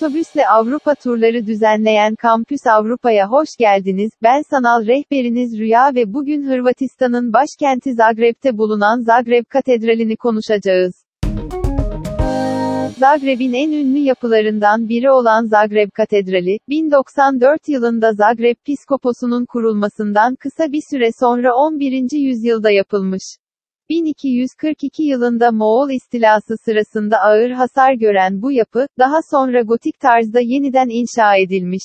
Otobüsle Avrupa turları düzenleyen Kampüs Avrupa'ya hoş geldiniz. Ben sanal rehberiniz Rüya ve bugün Hırvatistan'ın başkenti Zagreb'te bulunan Zagreb Katedrali'ni konuşacağız. Zagreb'in en ünlü yapılarından biri olan Zagreb Katedrali, 1094 yılında Zagreb Piskoposu'nun kurulmasından kısa bir süre sonra 11. yüzyılda yapılmış. 1242 yılında Moğol istilası sırasında ağır hasar gören bu yapı, daha sonra gotik tarzda yeniden inşa edilmiş.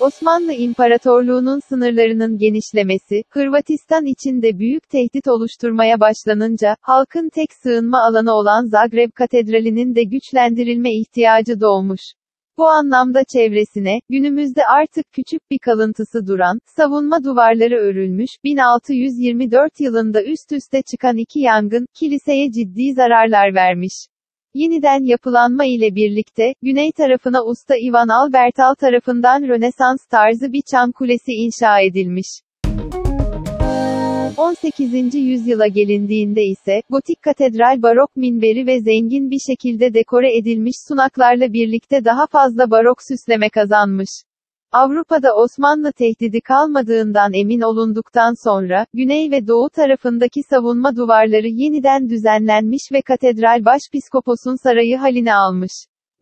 Osmanlı İmparatorluğu'nun sınırlarının genişlemesi, Hırvatistan için de büyük tehdit oluşturmaya başlanınca, halkın tek sığınma alanı olan Zagreb Katedrali'nin de güçlendirilme ihtiyacı doğmuş. Bu anlamda çevresine, günümüzde artık küçük bir kalıntısı duran, savunma duvarları örülmüş, 1624 yılında üst üste çıkan iki yangın, kiliseye ciddi zararlar vermiş. Yeniden yapılanma ile birlikte, güney tarafına usta Ivan Albertal tarafından Rönesans tarzı bir çan kulesi inşa edilmiş. 18. yüzyıla gelindiğinde ise, gotik katedral barok minberi ve zengin bir şekilde dekore edilmiş sunaklarla birlikte daha fazla barok süsleme kazanmış. Avrupa'da Osmanlı tehdidi kalmadığından emin olunduktan sonra, güney ve doğu tarafındaki savunma duvarları yeniden düzenlenmiş ve katedral başpiskoposun sarayı haline almış.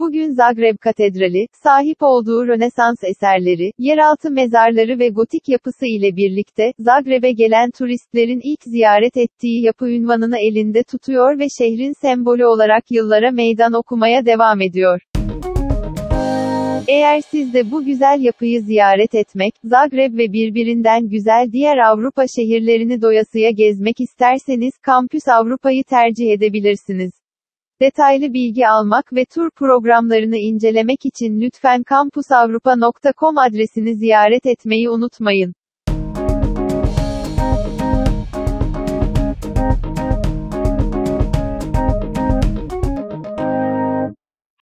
Bugün Zagreb Katedrali, sahip olduğu Rönesans eserleri, yeraltı mezarları ve gotik yapısı ile birlikte, Zagreb'e gelen turistlerin ilk ziyaret ettiği yapı ünvanını elinde tutuyor ve şehrin sembolü olarak yıllara meydan okumaya devam ediyor. Eğer siz de bu güzel yapıyı ziyaret etmek, Zagreb ve birbirinden güzel diğer Avrupa şehirlerini doyasıya gezmek isterseniz Kampüs Avrupa'yı tercih edebilirsiniz. Detaylı bilgi almak ve tur programlarını incelemek için lütfen kampusavrupa.com adresini ziyaret etmeyi unutmayın.